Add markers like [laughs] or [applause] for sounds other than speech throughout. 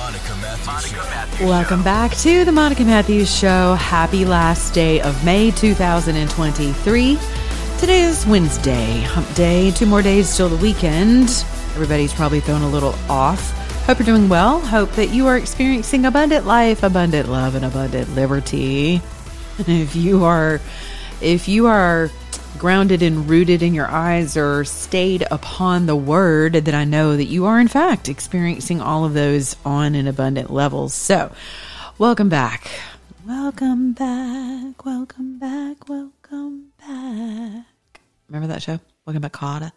The Monica Matthews Show. Welcome back to the Monica Matthews Show. Happy last day of May 2023. Today is Wednesday, hump day. Two more days till the weekend. Everybody's probably thrown a little off. Hope you're doing well. Hope that you are experiencing abundant life, abundant love, and abundant liberty. [laughs] If you are, if you are grounded and rooted in your eyes or stayed upon the word, that I know that you are in fact experiencing all of those on an abundant level. So, welcome back. Welcome back. Welcome back. Welcome back. Remember that show? Welcome back, Carter.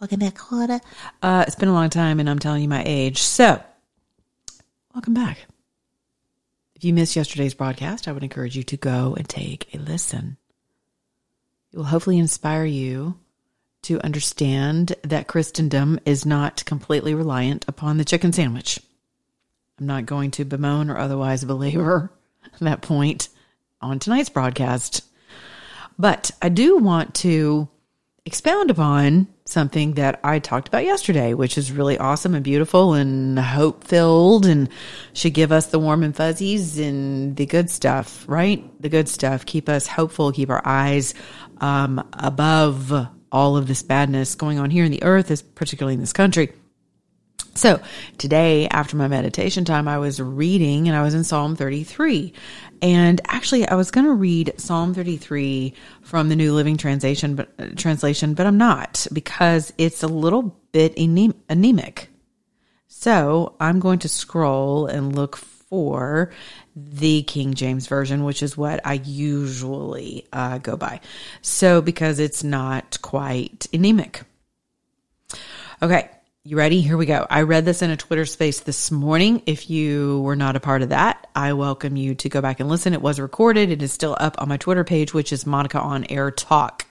Welcome back, Carter. Uh, it's been a long time, and I'm telling you my age. So, welcome back. If you missed yesterday's broadcast, I would encourage you to go and take a listen. It will hopefully inspire you to understand that Christendom is not completely reliant upon the chicken sandwich. I'm not going to bemoan or otherwise belabor [laughs] that point on tonight's broadcast. But I do want to expound upon something that I talked about yesterday, which is really awesome and beautiful and hope filled and should give us the warm and fuzzies and the good stuff, right? The good stuff. Keep us hopeful, keep our eyes um, above all of this badness going on here in the earth, is particularly in this country. So today, after my meditation time, I was reading and I was in Psalm 33. And actually, I was going to read Psalm 33 from the New Living Translation, but, translation, but I'm not because it's a little bit anem- anemic. So I'm going to scroll and look for the King James Version, which is what I usually uh, go by. So because it's not quite anemic. Okay. You ready? Here we go. I read this in a Twitter space this morning. If you were not a part of that, I welcome you to go back and listen. It was recorded. It is still up on my Twitter page, which is Monica on Air Talk.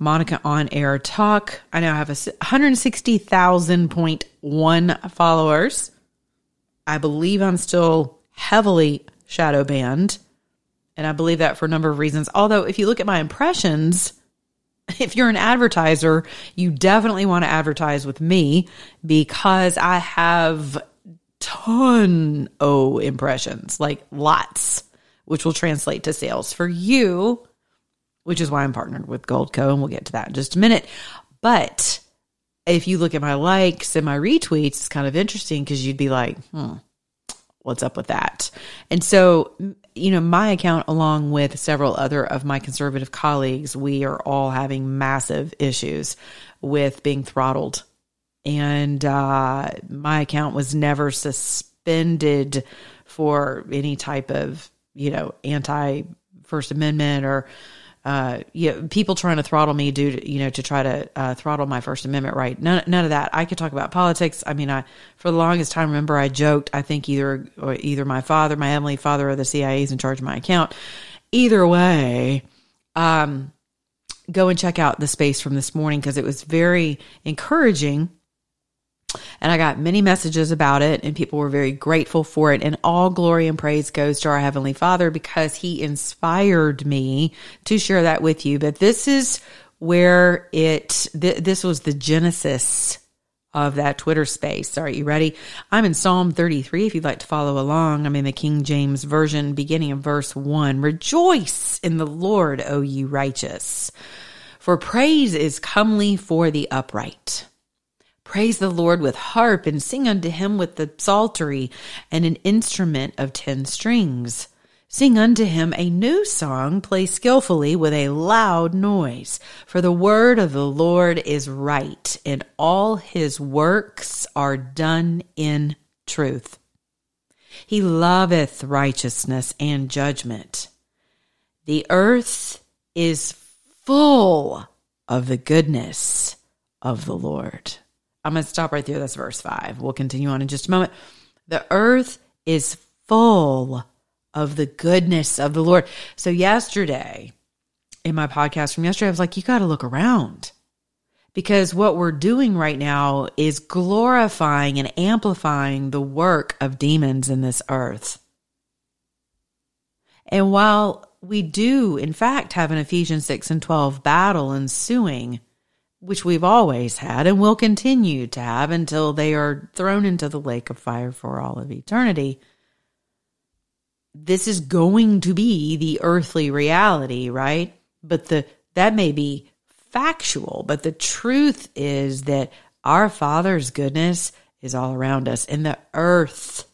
Monica on Air Talk. I now have a 160,000.1 followers. I believe I'm still heavily shadow banned. And I believe that for a number of reasons. Although, if you look at my impressions, [laughs] if you're an advertiser, you definitely want to advertise with me because I have ton o impressions, like lots, which will translate to sales for you, which is why I'm partnered with Goldco, and we'll get to that in just a minute. But if you look at my likes and my retweets, it's kind of interesting because you'd be like, hmm, what's up with that? And so, you know, my account, along with several other of my conservative colleagues, we are all having massive issues with being throttled. And uh, my account was never suspended for any type of, you know, anti First Amendment or uh, you know, people trying to throttle me due to, you know, to try to uh, throttle my First Amendment right. None, none of that. I could talk about politics. I mean, I, for the longest time, remember I joked, I think either, or either my father, my Emily father, or the CIA is in charge of my account. Either way, um, go and check out the space from this morning because it was very encouraging. And I got many messages about it, and people were very grateful for it. And all glory and praise goes to our Heavenly Father because He inspired me to share that with you. But this is where it, th- this was the genesis of that Twitter space. All right, you ready? I'm in Psalm 33. If you'd like to follow along, I'm in the King James Version, beginning of verse 1. Rejoice in the Lord, O ye righteous, for praise is comely for the upright. Praise the Lord with harp and sing unto him with the psaltery and an instrument of ten strings. Sing unto him a new song, play skillfully with a loud noise. For the word of the Lord is right, and all his works are done in truth. He loveth righteousness and judgment. The earth is full of the goodness of the Lord. I'm going to stop right there. That's verse five. We'll continue on in just a moment. The earth is full of the goodness of the Lord. So, yesterday, in my podcast from yesterday, I was like, you got to look around because what we're doing right now is glorifying and amplifying the work of demons in this earth. And while we do, in fact, have an Ephesians 6 and 12 battle ensuing, which we've always had and will continue to have until they are thrown into the lake of fire for all of eternity. This is going to be the earthly reality, right? But the that may be factual, but the truth is that our Father's goodness is all around us, and the earth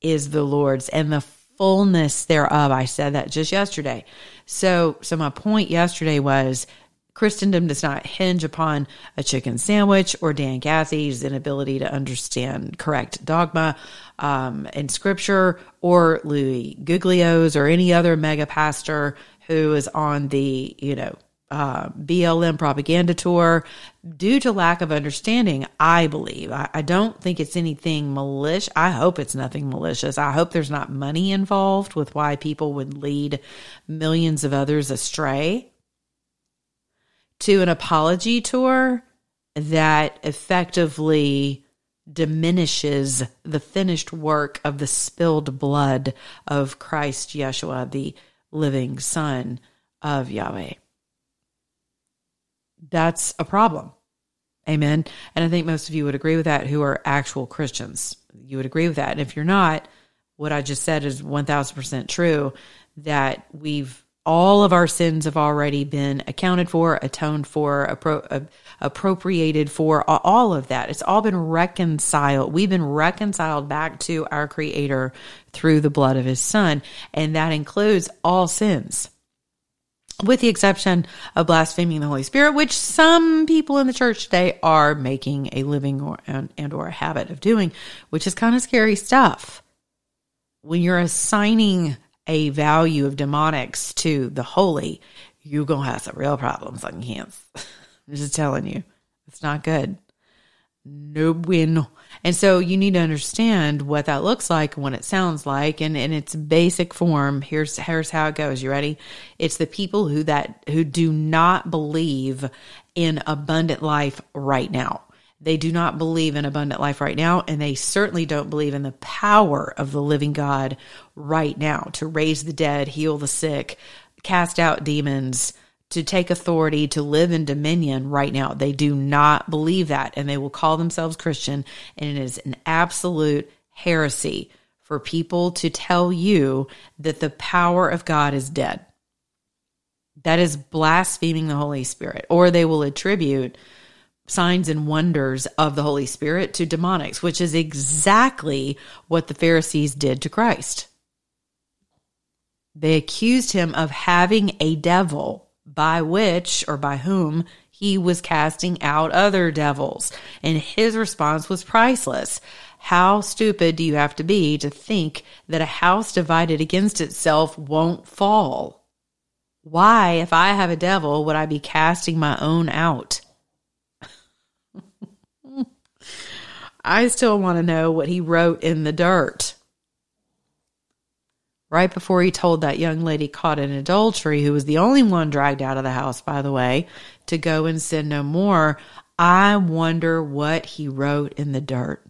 is the Lord's, and the fullness thereof. I said that just yesterday. So, so my point yesterday was Christendom does not hinge upon a chicken sandwich or Dan Cathy's inability to understand correct dogma um, in scripture or Louis Giglio's or any other mega pastor who is on the, you know, uh, BLM propaganda tour due to lack of understanding, I believe. I, I, don't think it's anything malicious. I hope it's nothing malicious. I hope there's not money involved with why people would lead millions of others astray to an apology tour that effectively diminishes the finished work of the spilled blood of Christ Yeshua, the living Son of Yahweh that's a problem. Amen. And I think most of you would agree with that who are actual Christians. You would agree with that. And if you're not, what I just said is 1000% true that we've all of our sins have already been accounted for, atoned for, appro- uh, appropriated for, all of that. It's all been reconciled. We've been reconciled back to our Creator through the blood of His Son, and that includes all sins with the exception of blaspheming the Holy Spirit, which some people in the church today are making a living or and, and or a habit of doing, which is kind of scary stuff. When you're assigning a value of demonics to the holy, you're gonna have some real problems on your hands. I'm [laughs] just telling you, it's not good. No bueno. And so you need to understand what that looks like and what it sounds like. And in its basic form, here's here's how it goes. You ready? It's the people who that who do not believe in abundant life right now. They do not believe in abundant life right now, and they certainly don't believe in the power of the living God right now to raise the dead, heal the sick, cast out demons, to take authority, to live in dominion right now. They do not believe that, and they will call themselves Christian. And it is an absolute heresy for people to tell you that the power of God is dead. That is blaspheming the Holy Spirit, or they will attribute signs and wonders of the Holy Spirit to demonics, which is exactly what the Pharisees did to Christ. They accused him of having a devil by which or by whom he was casting out other devils. And his response was priceless. How stupid do you have to be to think that a house divided against itself won't fall? Why, if I have a devil, would I be casting my own out? I still want to know what he wrote in the dirt right before he told that young lady caught in adultery, who was the only one dragged out of the house, by the way, to go and sin no more. I wonder what he wrote in the dirt.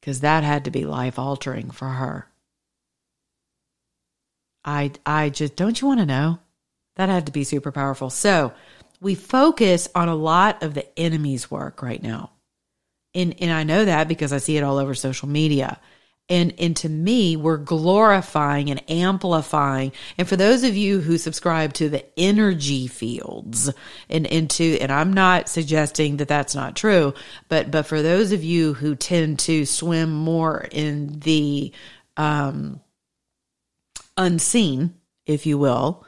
Because that had to be life altering for her. I I just don't you want to know? That had to be super powerful. So we focus on a lot of the enemy's work right now. And and I know that because I see it all over social media. And and to me we're glorifying and amplifying. And for those of you who subscribe to the energy fields and into and I'm not suggesting that that's not true but but for those of you who tend to swim more in the um unseen if you will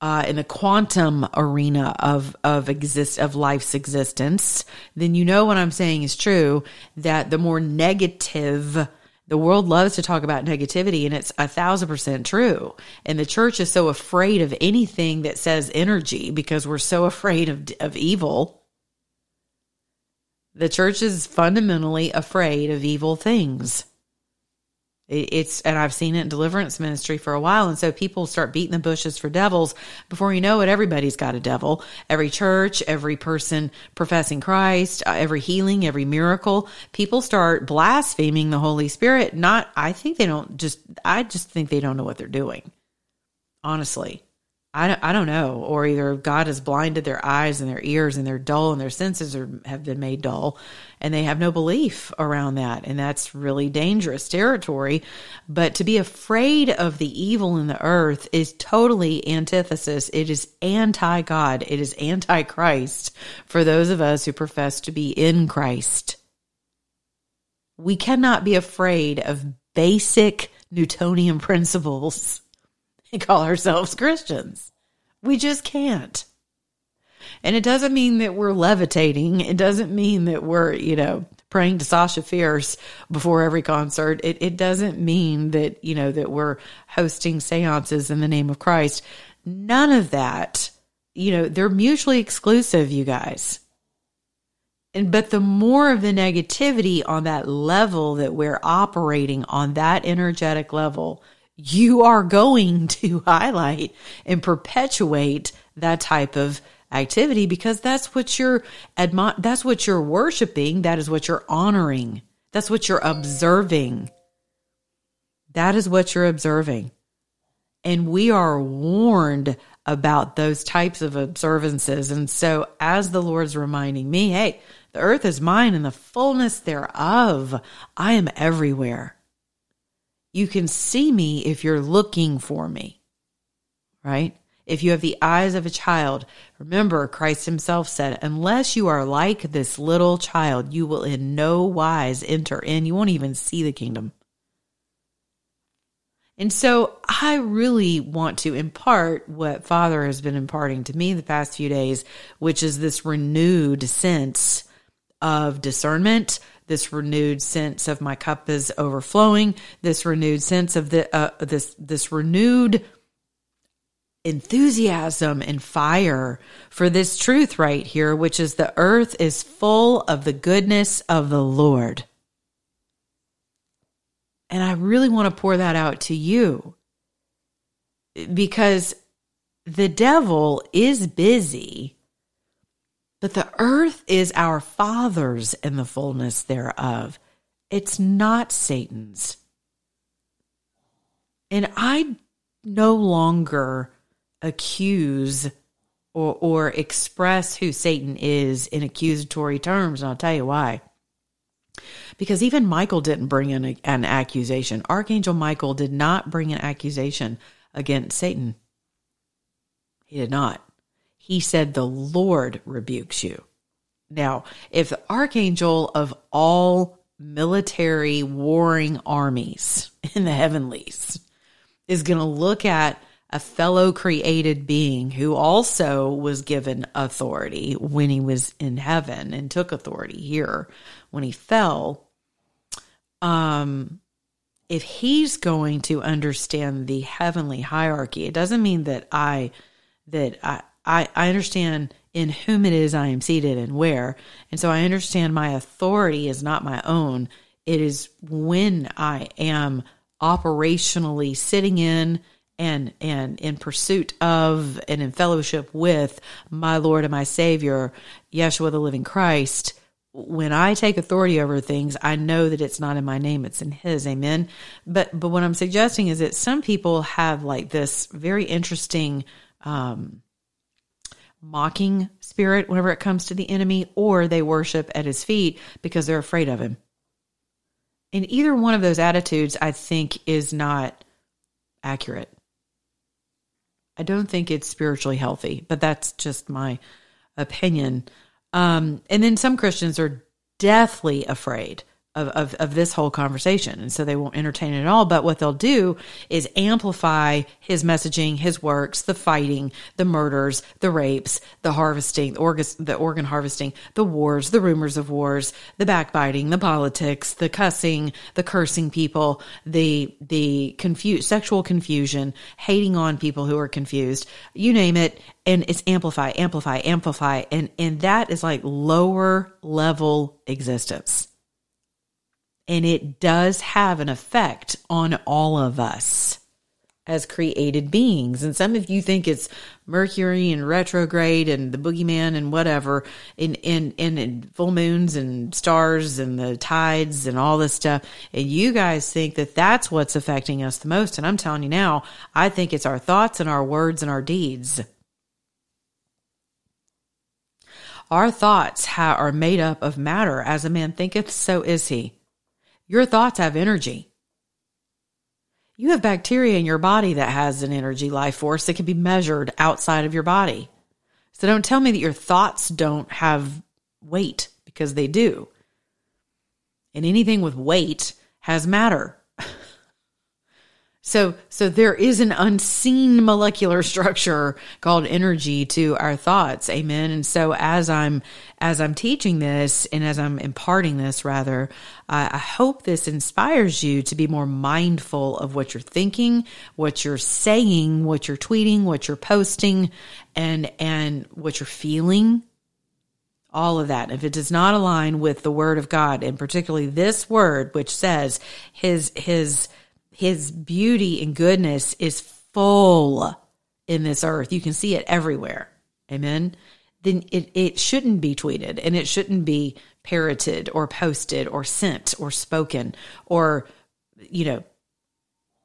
uh, in the quantum arena of of exist of life's existence, then you know what I'm saying is true. That the more negative the world loves to talk about negativity and it's a thousand percent true. And the church is so afraid of anything that says energy because we're so afraid of, of evil. The church is fundamentally afraid of evil things. It's and I've seen it in deliverance ministry for a while, and so people start beating the bushes for devils. Before you know it, everybody's got a devil. Every church, every person professing Christ, uh, every healing, every miracle, people start blaspheming the Holy Spirit. Not, I think they don't just. I just think they don't know what they're doing. Honestly, I don't, I don't know, or either God has blinded their eyes and their ears and they're dull and their senses are, have been made dull and they have no belief around that. And that's really dangerous territory. But to be afraid of the evil in the earth is totally antithesis. It is anti God. It is anti Christ for those of us who profess to be in Christ. We cannot be afraid of basic Newtonian [laughs] principles [laughs] and call ourselves Christians. We just can't. And it doesn't mean that we're levitating. It doesn't mean that we're, you know, praying to Sasha Fierce before every concert. It, it doesn't mean that, you know, that we're hosting seances in the name of Christ. None of that, you know, they're mutually exclusive, you guys. And, but the more of the negativity on that level that we're operating on that energetic level, you are going [laughs] to highlight and perpetuate that type of activity because that's what you're that's what you're worshiping. That is what you're honoring. That's what you're observing. That is what you're observing. And we are warned about those types of observances. And so as the lord's reminding me hey the earth is mine and the fullness thereof. I am everywhere you can see me if you're looking for me, right? If you have the eyes of a child, remember Christ himself said, unless you are like this little child, you will in no wise enter in. You won't even see the kingdom. And so I really want to impart what Father has been imparting to me the past few days, which is this renewed sense of discernment, this renewed sense of my cup is overflowing, this renewed sense of the uh, this this renewed enthusiasm and fire for this truth right here, which is the earth is full of the goodness of the Lord. And I really want to pour that out to you because the devil is busy the earth is our Father's and the fullness thereof. It's not Satan's. And I no longer accuse or, or express who Satan is in accusatory terms. And I'll tell you why. Because even Michael didn't bring an accusation. Archangel Michael did not bring an accusation against Satan. He did not. He said, The Lord rebukes you. Now, if the archangel of all military warring armies [laughs] in the heavenlies is going to look at a fellow created being who also was given authority when he was in heaven and took authority here when he fell um if he's going to understand the heavenly hierarchy it doesn't mean that i that i I, I understand in whom it is I am seated and where. And so I understand my authority is not my own. It is when I am operationally sitting in and and in pursuit of and in fellowship with my Lord and my Savior, Yeshua the living Christ. When I take authority over things, I know that it's not in my name, it's in his. Amen. But but what I'm suggesting is that some people have like this very interesting um mocking spirit whenever it comes to the enemy, or they worship at his feet because they're afraid of him. And either one of those attitudes, I think, is not accurate. I don't think it's spiritually healthy, but that's just my opinion. Um, and then some Christians are deathly afraid of, of, of this whole conversation. And so they won't entertain it at all. But what they'll do is amplify his messaging, his works, the fighting, the murders, the rapes, the harvesting, the organ, the organ harvesting, the wars, the rumors of wars, the backbiting, the politics, the cussing, the cursing people, the, the confused, sexual confusion, hating on people who are confused, you name it. And it's amplify, amplify, amplify. And, and that is like lower level existence And it does have an effect on all of us as created beings. And some of you think it's Mercury and retrograde and the boogeyman and whatever, in in in full moons and stars and the tides and all this stuff. And you guys think that that's what's affecting us the most. And I'm telling you now, I think it's our thoughts and our words and our deeds. Our thoughts ha- are made up of matter. As a man thinketh, so is he. Your thoughts have energy. You have bacteria in your body that has an energy life force that can be measured outside of your body. So don't tell me that your thoughts don't have weight because they do. And anything with weight has matter. So, so there is an unseen molecular structure called energy to our thoughts. Amen. And so as I'm, as I'm teaching this and as I'm imparting this rather, I, I hope this inspires you to be more mindful of what you're thinking, what you're saying, what you're tweeting, what you're posting and, and what you're feeling all of that. If it does not align with the word of God and particularly this word, which says his, his, his beauty and goodness is full in this earth. You can see it everywhere. Amen. Then it, it shouldn't be tweeted and it shouldn't be parroted or posted or sent or spoken or, you know,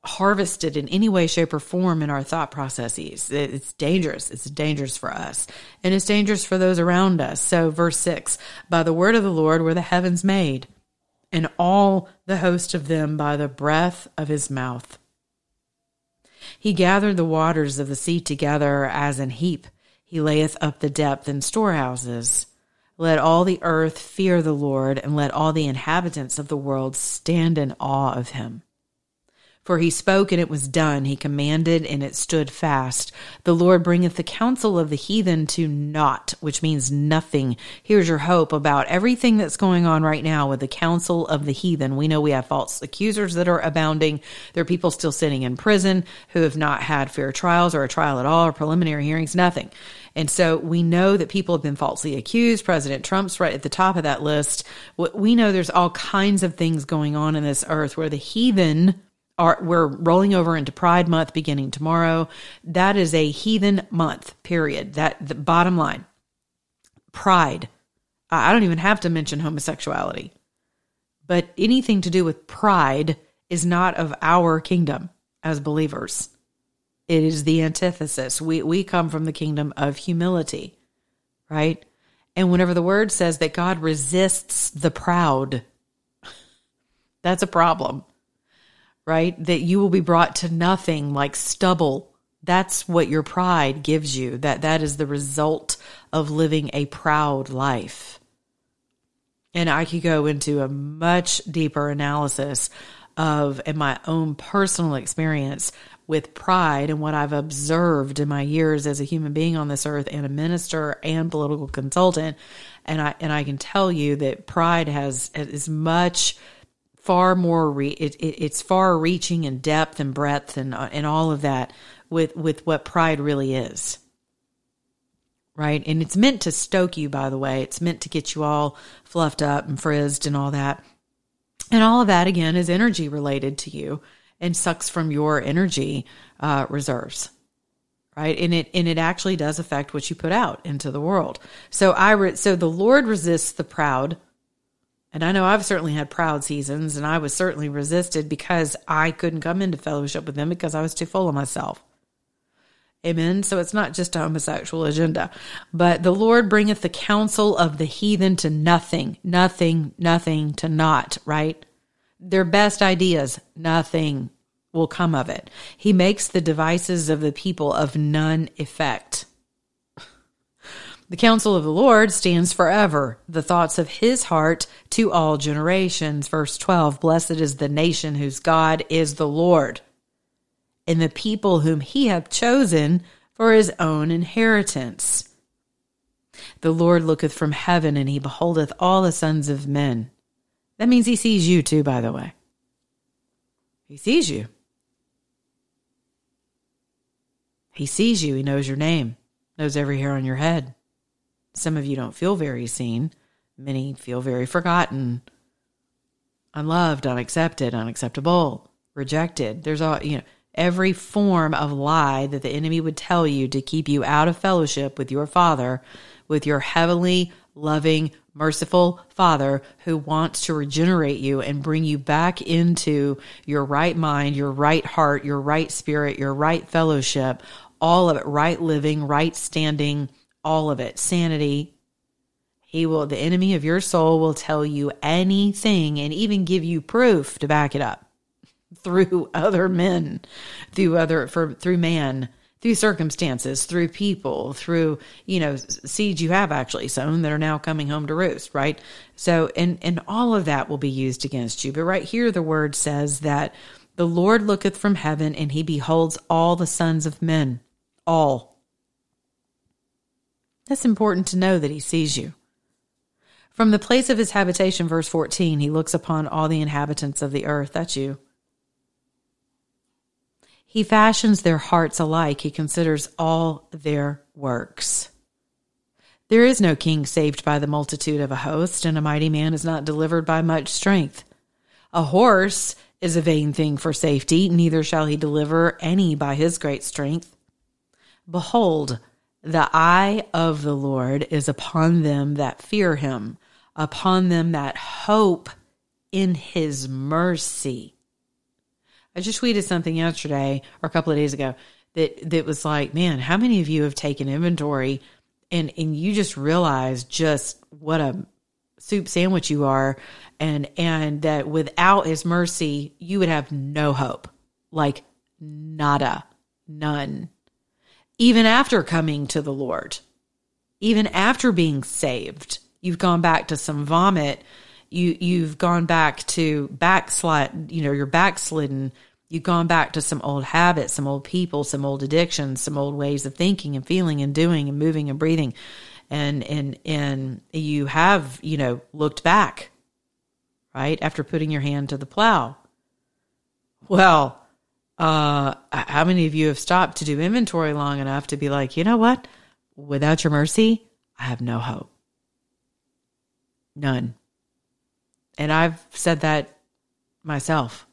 harvested in any way, shape, or form in our thought processes. It's dangerous. It's dangerous for us and it's dangerous for those around us. So, verse six by the word of the Lord were the heavens made and all the host of them by the breath of his mouth. He gathered the waters of the sea together as an heap. He layeth up the depth in storehouses. Let all the earth fear the Lord, and let all the inhabitants of the world stand in awe of him. For he spoke and it was done. He commanded and it stood fast. The Lord bringeth the counsel of the heathen to naught, which means nothing. Here's your hope about everything that's going on right now with the counsel of the heathen. We know we have false accusers that are abounding. There are people still sitting in prison who have not had fair trials or a trial at all or preliminary hearings, nothing. And so we know that people have been falsely accused. President Trump's right at the top of that list. We know there's all kinds of things going on in this earth where the heathen are we're rolling over into Pride Month beginning tomorrow. That is a heathen month, period. That the bottom line. Pride. I don't even have to mention homosexuality. But anything to do with pride is not of our kingdom as believers. It is the antithesis. We we come from the kingdom of humility, right? And whenever the word says that God resists the proud, [laughs] that's a problem right? That you will be brought to nothing like stubble. That's what your pride gives you. That that is the result of living a proud life. And I could go into a much deeper analysis of in my own personal experience with pride and what I've observed in my years as a human being on this earth and a minister and political consultant. And I and I can tell you that pride has as much far more re- it, it, it's far reaching in depth and breadth and uh, and all of that with with what pride really is. Right? And it's meant to stoke you by the way. It's meant to get you all fluffed up and frizzed and all that. And all of that again is energy related to you and sucks from your energy uh, reserves. Right? And it and it actually does affect what you put out into the world. So i re- so the lord resists the proud and I know I've certainly had proud seasons, and I was certainly resisted because I couldn't come into fellowship with them because I was too full of myself. Amen. So it's not just a homosexual agenda, but the Lord bringeth the counsel of the heathen to nothing, nothing, nothing to naught, right? Their best ideas, nothing will come of it. He makes the devices of the people of none effect. The counsel of the Lord stands forever, the thoughts of his heart to all generations. Verse 12 Blessed is the nation whose God is the Lord, and the people whom he hath chosen for his own inheritance. The Lord looketh from heaven, and he beholdeth all the sons of men. That means he sees you too, by the way. He sees you. He sees you. He knows your name, knows every hair on your head. Some of you don't feel very seen. Many feel very forgotten. unloved, unaccepted, unacceptable, rejected. There's all, you know, every form of lie that the enemy would tell you to keep you out of fellowship with your Father, with your heavenly, loving, merciful Father who wants to regenerate you and bring you back into your right mind, your right heart, your right spirit, your right fellowship, all of it, right living, right standing, all of it, sanity. He will, the enemy of your soul will tell you anything and even give you proof to back it up [laughs] through other men, through other, for, through man through circumstances, through people, through, you know, seeds you have actually sown that are now coming home to roost, right? So, and, and all of that will be used against you. But right here, the word says that the Lord looketh from heaven and he beholds all the sons of men, all. That's important to know that he sees you. From the place of his habitation, verse 14, he looks upon all the inhabitants of the earth. That's you. He fashions their hearts alike. He considers all their works. There is no king saved by the multitude of a host, and a mighty man is not delivered by much strength. A horse is a vain thing for safety, neither shall he deliver any by his great strength. Behold, the eye of the Lord is upon them that fear him, upon them that hope in his mercy I just tweeted something yesterday or a couple of days ago that that was like, man, how many of you have taken inventory and and you just realize just what a soup sandwich you are and and that without his mercy you would have no hope. Like nada, none. Even after coming to the Lord, even after being saved, you've gone back to some vomit you you've gone back to backslide, you know, you're backslidden. You've gone back to some old habits, some old people, some old addictions, some old ways of thinking and feeling and doing and moving and breathing. And and and you have, you know, looked back, right? After putting your hand to the plow. Well, uh, how many of you have stopped to do inventory long enough to be like, you know what? Without your mercy, I have no hope. None. And I've said that myself,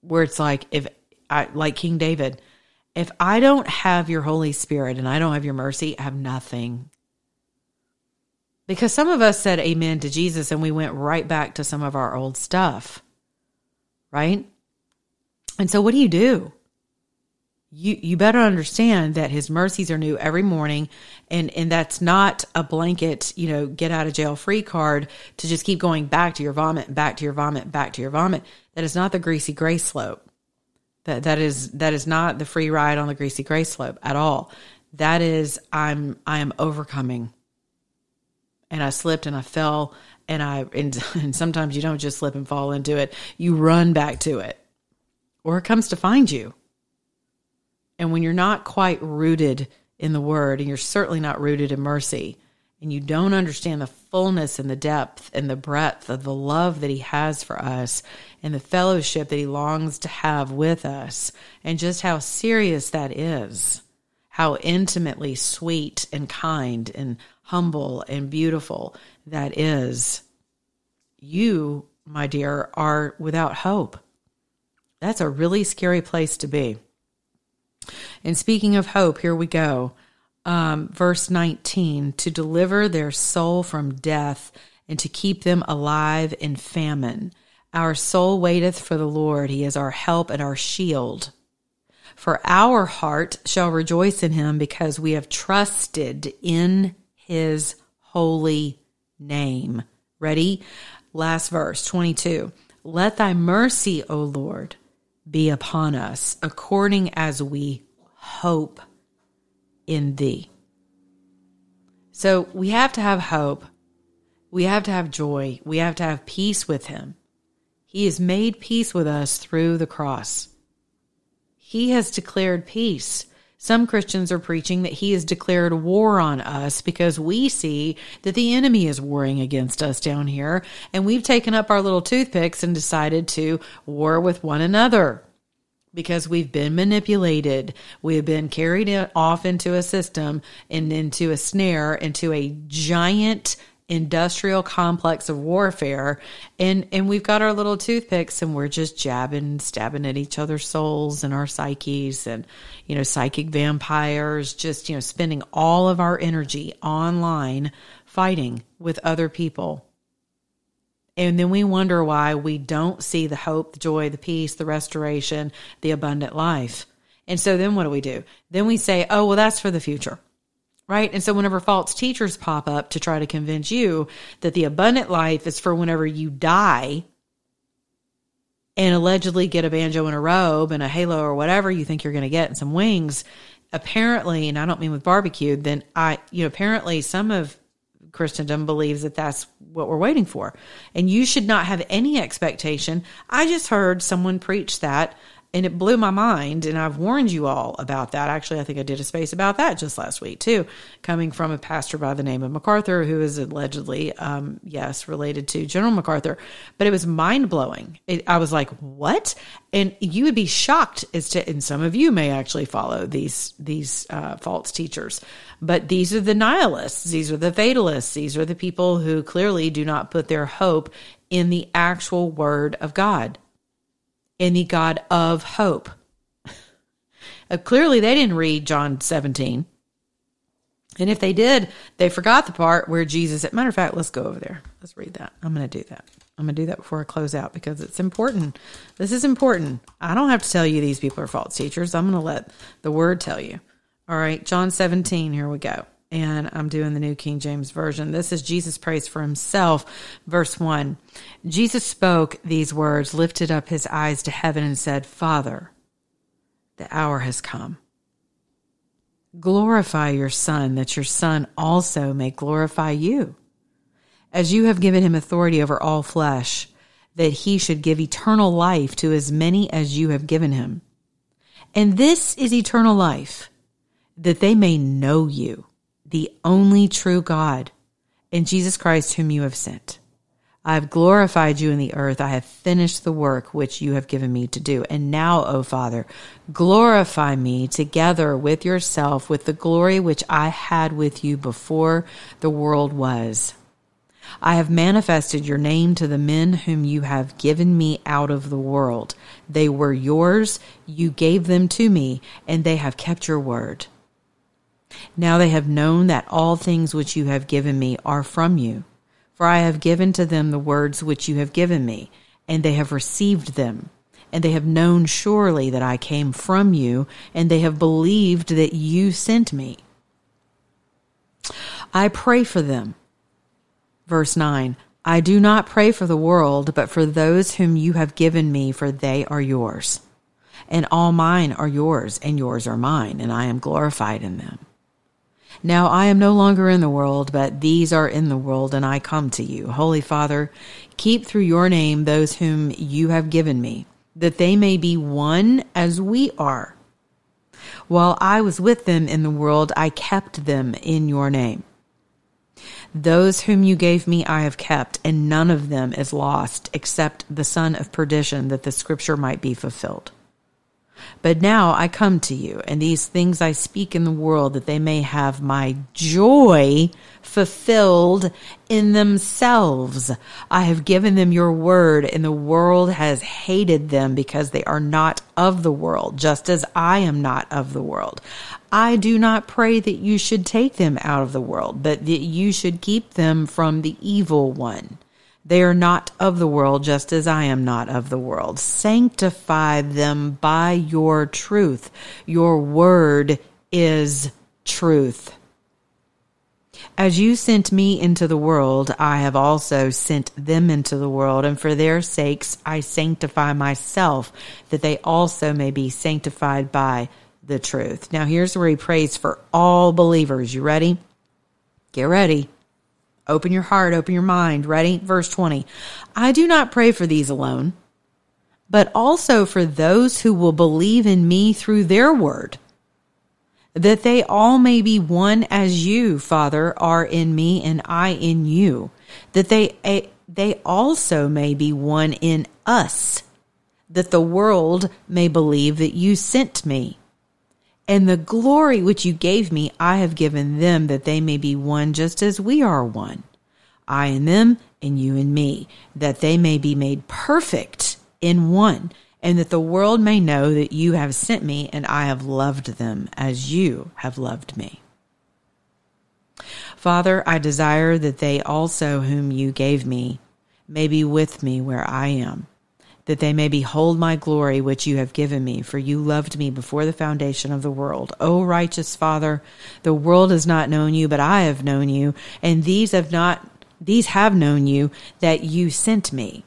where it's like, if I, like King David, if I don't have your Holy Spirit and I don't have your mercy, I have nothing. Because some of us said amen to Jesus and we went right back to some of our old stuff, right? And so, what do you do? you you better understand that his mercies are new every morning and and that's not a blanket you know get out of jail free card to just keep going back to your vomit back to your vomit back to your vomit. That is not the greasy grace slope. That that is that is not the free ride on the greasy grace slope at all. That is i'm i am overcoming. And i slipped and i fell and i and, [laughs] and sometimes you don't just slip and fall into it. You run back to it or it comes to find you and when you're not quite rooted in the word, and you're certainly not rooted in mercy, and you don't understand the fullness and the depth and the breadth of the love that he has for us and the fellowship that he longs to have with us, and just how serious that is, how intimately sweet and kind and humble and beautiful that is, you, my dear, are without hope. That's a really scary place to be. And speaking of hope, here we go. Um, verse 19 to deliver their soul from death and to keep them alive in famine. Our soul waiteth for the Lord. He is our help and our shield. For our heart shall rejoice in him because we have trusted in his holy name. Ready? Last verse 22. Let thy mercy, O Lord, be upon us according as we hope in thee. So we have to have hope. We have to have joy. We have to have peace with him. He has made peace with us through the cross. He has declared peace. Some Christians are preaching that he has declared war on us because we see that the enemy is warring against us down here, and we've taken up our little toothpicks and decided to war with one another because we've been manipulated. We've been carried off into a system and into a snare, into a giant industrial complex of warfare and and we've got our little toothpicks and we're just jabbing stabbing at each other's souls and our psyches and you know psychic vampires just you know spending all of our energy online fighting with other people. And then we wonder why we don't see the hope the joy the peace the restoration the abundant life. And so then what do we do? Then we say oh well that's for the future right? And so whenever false teachers pop up to try to convince you that the abundant life is for whenever you die and allegedly get a banjo and a robe and a halo or whatever you think you're going to get and some wings, apparently, and I don't mean with barbecue, then I, you know, apparently some of Christendom believes that that's what we're waiting for. And you should not have any expectation. I just heard someone preach that and it blew my mind and i've warned you all about that. Actually i think i did a space about that just last week too coming from a pastor by the name of macarthur who is allegedly um, yes related to general macarthur. But it was mind-blowing. It, i was like what? And you would be shocked as to and some of you may actually follow these these uh, false teachers but these are the nihilists. These are the fatalists. These are the people who clearly do not put their hope in the actual word of god in the God of hope. uh, clearly, they didn't read John 17. And if they did, they forgot the part where Jesus, matter of fact, let's go over there. Let's read that. I'm going to do that. I'm going to do that before I close out because it's important. This is important. I don't have to tell you these people are false teachers. I'm going to let the word tell you. All right, John 17, here we go and I'm doing the New King James Version. This is Jesus prays for himself. Verse 1 Jesus spoke these words, lifted up his eyes to heaven, and said, Father, the hour has come. Glorify your Son, that your Son also may glorify you. As you have given him authority over all flesh, that he should give eternal life to as many as you have given him. And this is eternal life, that they may know you the only true God, and Jesus Christ, whom you have sent. I have glorified you in the earth. I have finished the work which you have given me to do. And now, O Father, glorify me together with yourself with the glory which I had with you before the world was. I have manifested your name to the men whom you have given me out of the world. They were yours. You gave them to me, and they have kept your word. Now they have known that all things which you have given me are from you. For I have given to them the words which you have given me, and they have received them. And they have known surely that I came from you, and they have believed that you sent me. I pray for them. Verse 9 I do not pray for the world, but for those whom you have given me, for they are yours. And all mine are yours, and yours are mine, and I am glorified in them. Now I am no longer in the world, but these are in the world, and I come to you. Holy Father, keep through your name those whom you have given me, that they may be one as we are. While I was with them in the world, I kept them in your name. Those whom you gave me I have kept, and none of them is lost, except the son of perdition, that the scripture might be fulfilled. But now I come to you, and these things I speak in the world that they may have my joy fulfilled in themselves. I have given them your word, and the world has hated them because they are not of the world, just as I am not of the world. I do not pray that you should take them out of the world, but that you should keep them from the evil one. They are not of the world, just as I am not of the world. Sanctify them by your truth. Your word is truth. As you sent me into the world, I have also sent them into the world, and for their sakes I sanctify myself, that they also may be sanctified by the truth. Now, here's where he prays for all believers. You ready? Get ready. Open your heart, open your mind. Ready? Verse 20. I do not pray for these alone, but also for those who will believe in me through their word, that they all may be one as you, Father, are in me and I in you, that they, eh, they also may be one in us, that the world may believe that you sent me. And the glory which you gave me, I have given them that they may be one just as we are one. I in them and you in me, that they may be made perfect in one, and that the world may know that you have sent me and I have loved them as you have loved me. Father, I desire that they also whom you gave me may be with me where I am, that they may behold my glory which you have given me, for you loved me before the foundation of the world. O righteous Father, the world has not known you, but I have known you, and these have not these have known you that you sent me.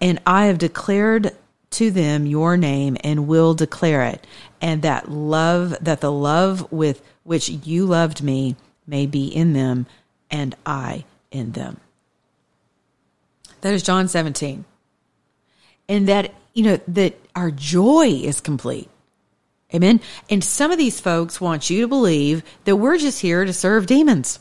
And I have declared to them your name and will declare it, and that love that the love with which you loved me may be in them and I in them. That is John 17. And that, you know, that our joy is complete. Amen. And some of these folks want you to believe that we're just here to serve demons.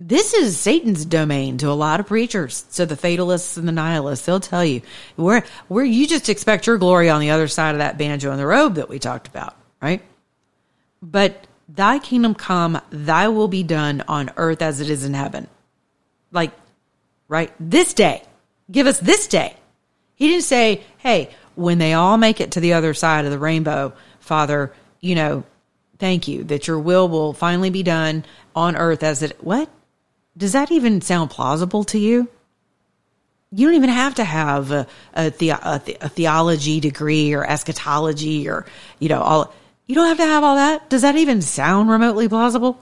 This is Satan's domain to a lot of preachers. So the fatalists and the nihilists, they'll tell you where where you just expect your glory on the other side of that banjo and the robe that we talked about, right? But thy kingdom come, thy will be done on earth as it is in heaven. Like, right? This day. Give us this day. He didn't say, hey, when they all make it to the other side of the rainbow, Father, you know, thank you that your will will finally be done on earth as it, what? Does that even sound plausible to you? You don't even have to have a, a, the, a, a theology degree or eschatology or, you know, all. You don't have to have all that. Does that even sound remotely plausible?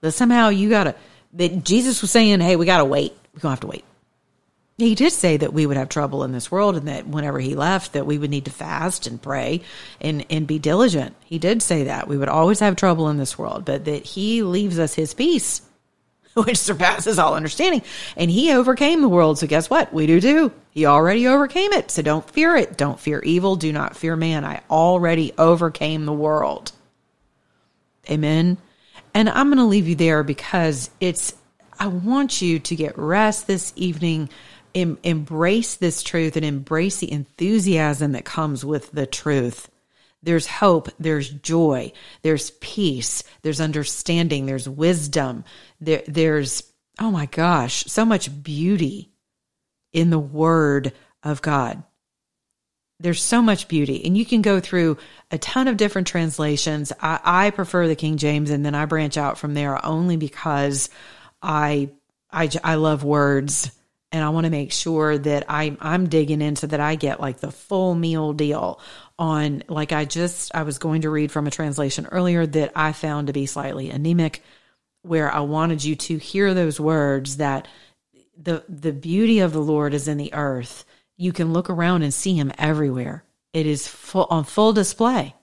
That somehow you gotta, that Jesus was saying, hey, we gotta wait. We're gonna have to wait. He did say that we would have trouble in this world and that whenever he left that we would need to fast and pray and, and be diligent. He did say that. We would always have trouble in this world, but that he leaves us his peace [laughs] which surpasses all understanding. And he overcame the world. So guess what? We do too. He already overcame it. So don't fear it. Don't fear evil. Do not fear man. I already overcame the world. Amen. And I'm going to leave you there because it's, I want you to get rest this evening. Em- embrace this truth and embrace the enthusiasm that comes with the truth. There's hope, there's joy, there's peace, there's understanding, there's wisdom, there, there's, oh my gosh, so much beauty in the Word of God. There's so much beauty, and you can go through a ton of different translations. I, I prefer the King James, and then I branch out from there only because I I, I love words and I want to make sure that I, I'm digging into that I get like the full meal deal on, like I just, I was going to read from a translation earlier that I found to be slightly anemic, where I wanted you to hear those words that the, the beauty of the Lord is in the earth. You can look around and see him everywhere. It is full, on full display.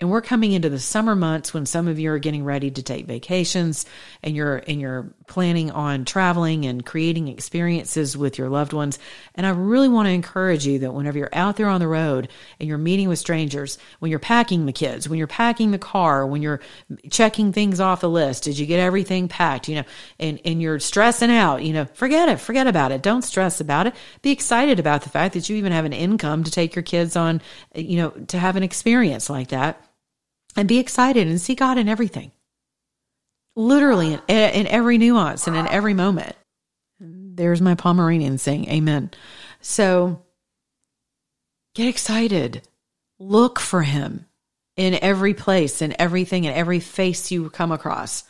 And we're coming into the summer months when some of you are getting ready to take vacations and you're and you're planning on traveling and creating experiences with your loved ones. And I really want to encourage you that whenever you're out there on the road and you're meeting with strangers, when you're packing the kids, when you're packing the car, when you're checking things off the list, did you get everything packed? You know, and, and you're stressing out, you know, forget it, forget about it. Don't stress about it. Be excited about the fact that you even have an income to take your kids on, you know, to have an experience like that and be excited and see God in everything. Literally in, in every nuance and in every moment. There's my Pomeranian saying amen. So get excited. Look for him in every place, in everything, in every face you come across.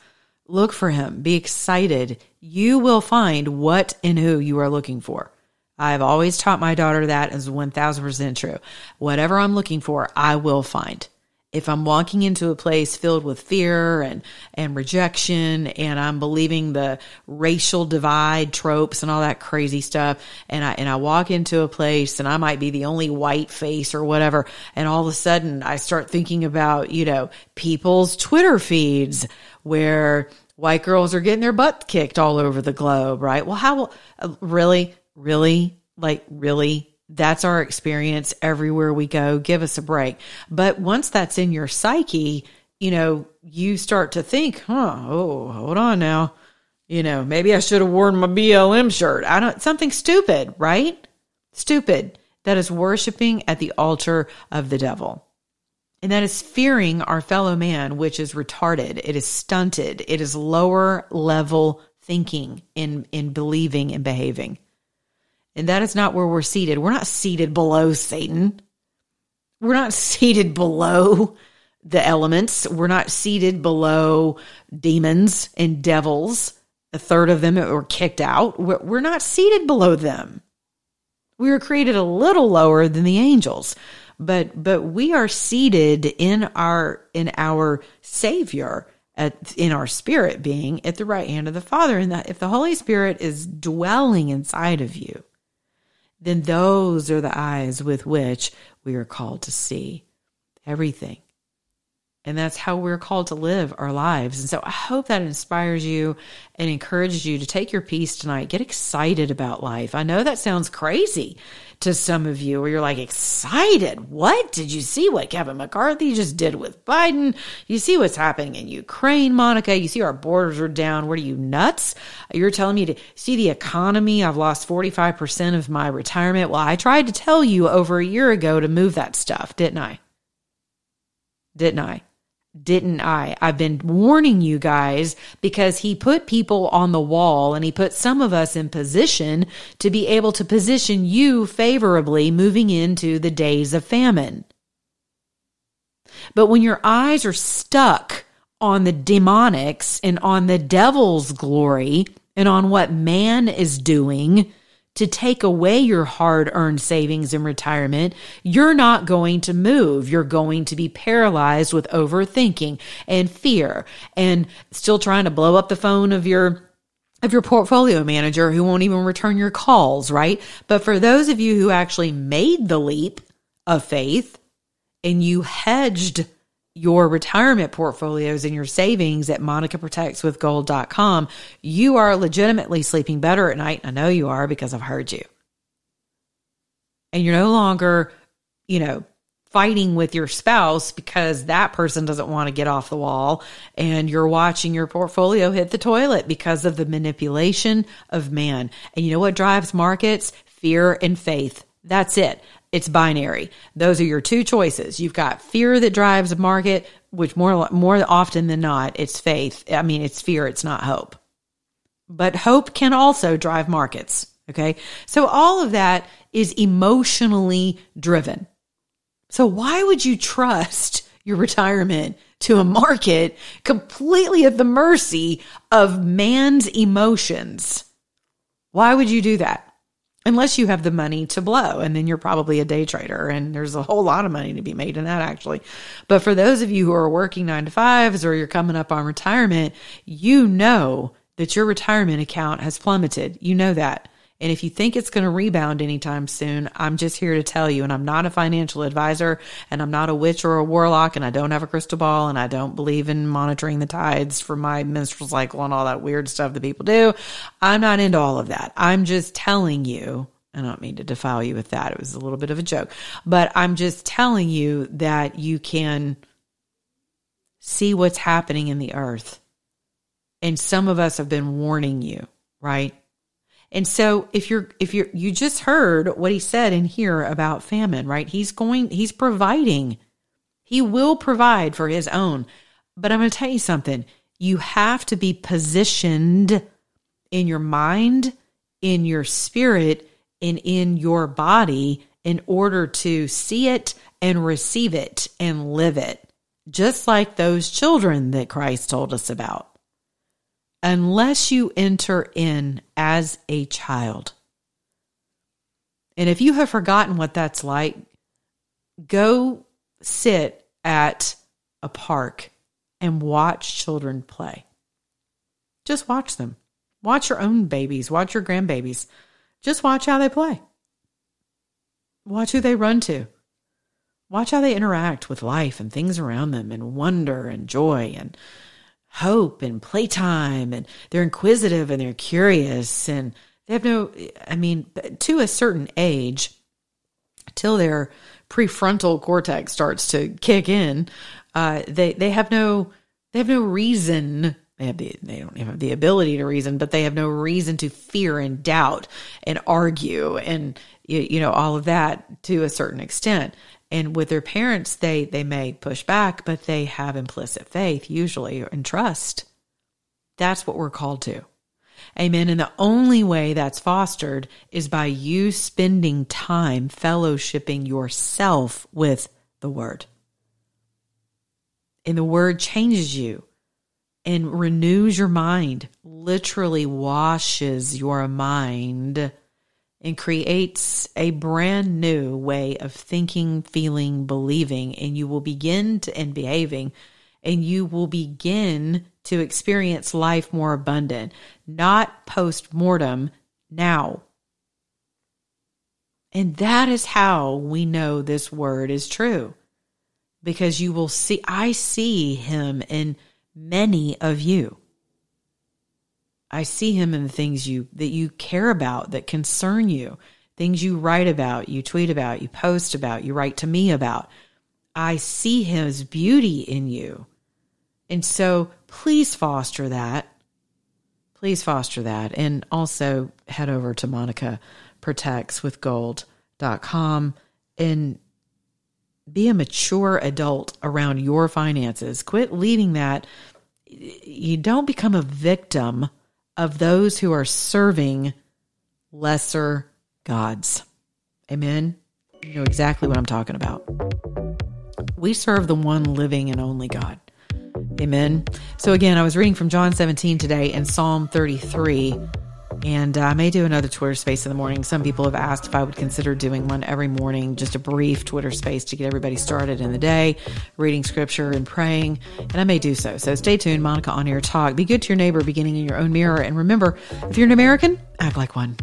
Look for him. Be excited. You will find what and who you are looking for. I've always taught my daughter that is 1000% true. Whatever I'm looking for, I will find if I'm walking into a place filled with fear and, and rejection and I'm believing the racial divide tropes and all that crazy stuff and I, and I walk into a place and I might be the only white face or whatever. And all of a sudden I start thinking about, you know, people's Twitter feeds where white girls are getting their butt kicked all over the globe, right? Well, how, uh, really, really, like really that's our experience everywhere we go. Give us a break. But once that's in your psyche, you know, you start to think, huh, oh, hold on now. You know, maybe I should have worn my BLM shirt. I don't, something stupid, right? Stupid. That is worshiping at the altar of the devil. And that is fearing our fellow man, which is retarded. It is stunted. It is lower level thinking in, in believing and behaving. And that is not where we're seated. We're not seated below Satan. We're not seated below the elements. We're not seated below demons and devils. A third of them were kicked out. We're not seated below them. We were created a little lower than the angels but but we are seated in our in our savior at, in our spirit being at the right hand of the father and that if the holy spirit is dwelling inside of you then those are the eyes with which we are called to see everything and that's how we're called to live our lives. And so I hope that inspires you and encourages you to take your peace tonight. Get excited about life. I know that sounds crazy to some of you where you're like, excited? What? Did you see what Kevin McCarthy just did with Biden? You see what's happening in Ukraine, Monica? You see our borders are down. What are you nuts? You're telling me to see the economy? I've lost 45% of my retirement. Well, I tried to tell you over a year ago to move that stuff, didn't I? Didn't I? Didn't I? I've been warning you guys because he put people on the wall and he put some of us in position to be able to position you favorably moving into the days of famine. But when your eyes are stuck on the demonics and on the devil's glory and on what man is doing, to take away your hard earned savings in retirement, you're not going to move. You're going to be paralyzed with overthinking and fear and still trying to blow up the phone of your of your portfolio manager who won't even return your calls, right? But for those of you who actually made the leap of faith and you hedged your retirement portfolios and your savings at monicaprotectswithgold.com, you are legitimately sleeping better at night. I know you are because I've heard you. And you're no longer, you know, fighting with your spouse because that person doesn't want to get off the wall and you're watching your portfolio hit the toilet because of the manipulation of man. And you know what drives markets? Fear and faith. That's it it's binary. Those are your two choices. You've got fear that drives a market, which more more often than not, it's faith. I mean, it's fear, it's not hope. But hope can also drive markets. Okay. So all of that is emotionally driven. So why would you trust your retirement to a market completely at the mercy of man's emotions? Why would you do that? Unless you have the money to blow and then you're probably a day trader and there's a whole lot of money to be made in that actually. But for those of you who are working 9 to 5s or you're coming up on retirement you know that your retirement account has plummeted. You know that and if you think it's going to rebound anytime soon, I'm just here to tell you, and I'm not a financial advisor, and I'm not a witch or a warlock, and I don't have a crystal ball, and I don't believe in monitoring the tides for my menstrual cycle and all that weird stuff that people do. I'm not into all of that. I'm just telling you, I don't mean to defile you with that. It was a little bit of a joke, but I'm just telling you that you can see what's happening in the earth. And some of us have been warning you, right? And so if you're if you're you just heard what he said in here about famine, right? He's going he's providing. He will provide for his own. But I'm going to tell you something. You have to be positioned in your mind, in your spirit, and in your body in order to see it and receive it and live it. Just like those children that Christ told us about unless you enter in as a child. And if you have forgotten what that's like, go sit at a park and watch children play. Just watch them. Watch your own babies, watch your grandbabies. Just watch how they play. Watch who they run to. Watch how they interact with life and things around them and wonder and joy and hope and playtime and they're inquisitive and they're curious and they have no i mean to a certain age till their prefrontal cortex starts to kick in uh, they they have no they have no reason they have the they don't have the ability to reason but they have no reason to fear and doubt and argue and you, you know, all of that to a certain extent. And with their parents, they they may push back, but they have implicit faith usually and trust. That's what we're called to. Amen. And the only way that's fostered is by you spending time fellowshipping yourself with the word. And the word changes you and renews your mind, literally washes your mind and creates a brand new way of thinking, feeling, believing, and you will begin to and behaving, and you will begin to experience life more abundant, not post mortem, now. And that is how we know this word is true. Because you will see, I see him in many of you. I see him in the things you that you care about that concern you, things you write about, you tweet about, you post about, you write to me about. I see his beauty in you. And so please foster that. Please foster that. And also head over to Monica Protects with Gold.com and be a mature adult around your finances. Quit leaving that. You don't become a victim of those who are serving lesser gods. Amen. You know exactly what I'm talking about. We serve the one living and only God. Amen. So again, I was reading from John 17 today and Psalm 33. And uh, I may do another Twitter space in the morning. Some people have asked if I would consider doing one every morning, just a brief Twitter space to get everybody started in the day, reading scripture and praying. And I may do so. So stay tuned. Monica on Air Talk. Be good to your neighbor, beginning in your own mirror. And remember, if you're an American, act like one.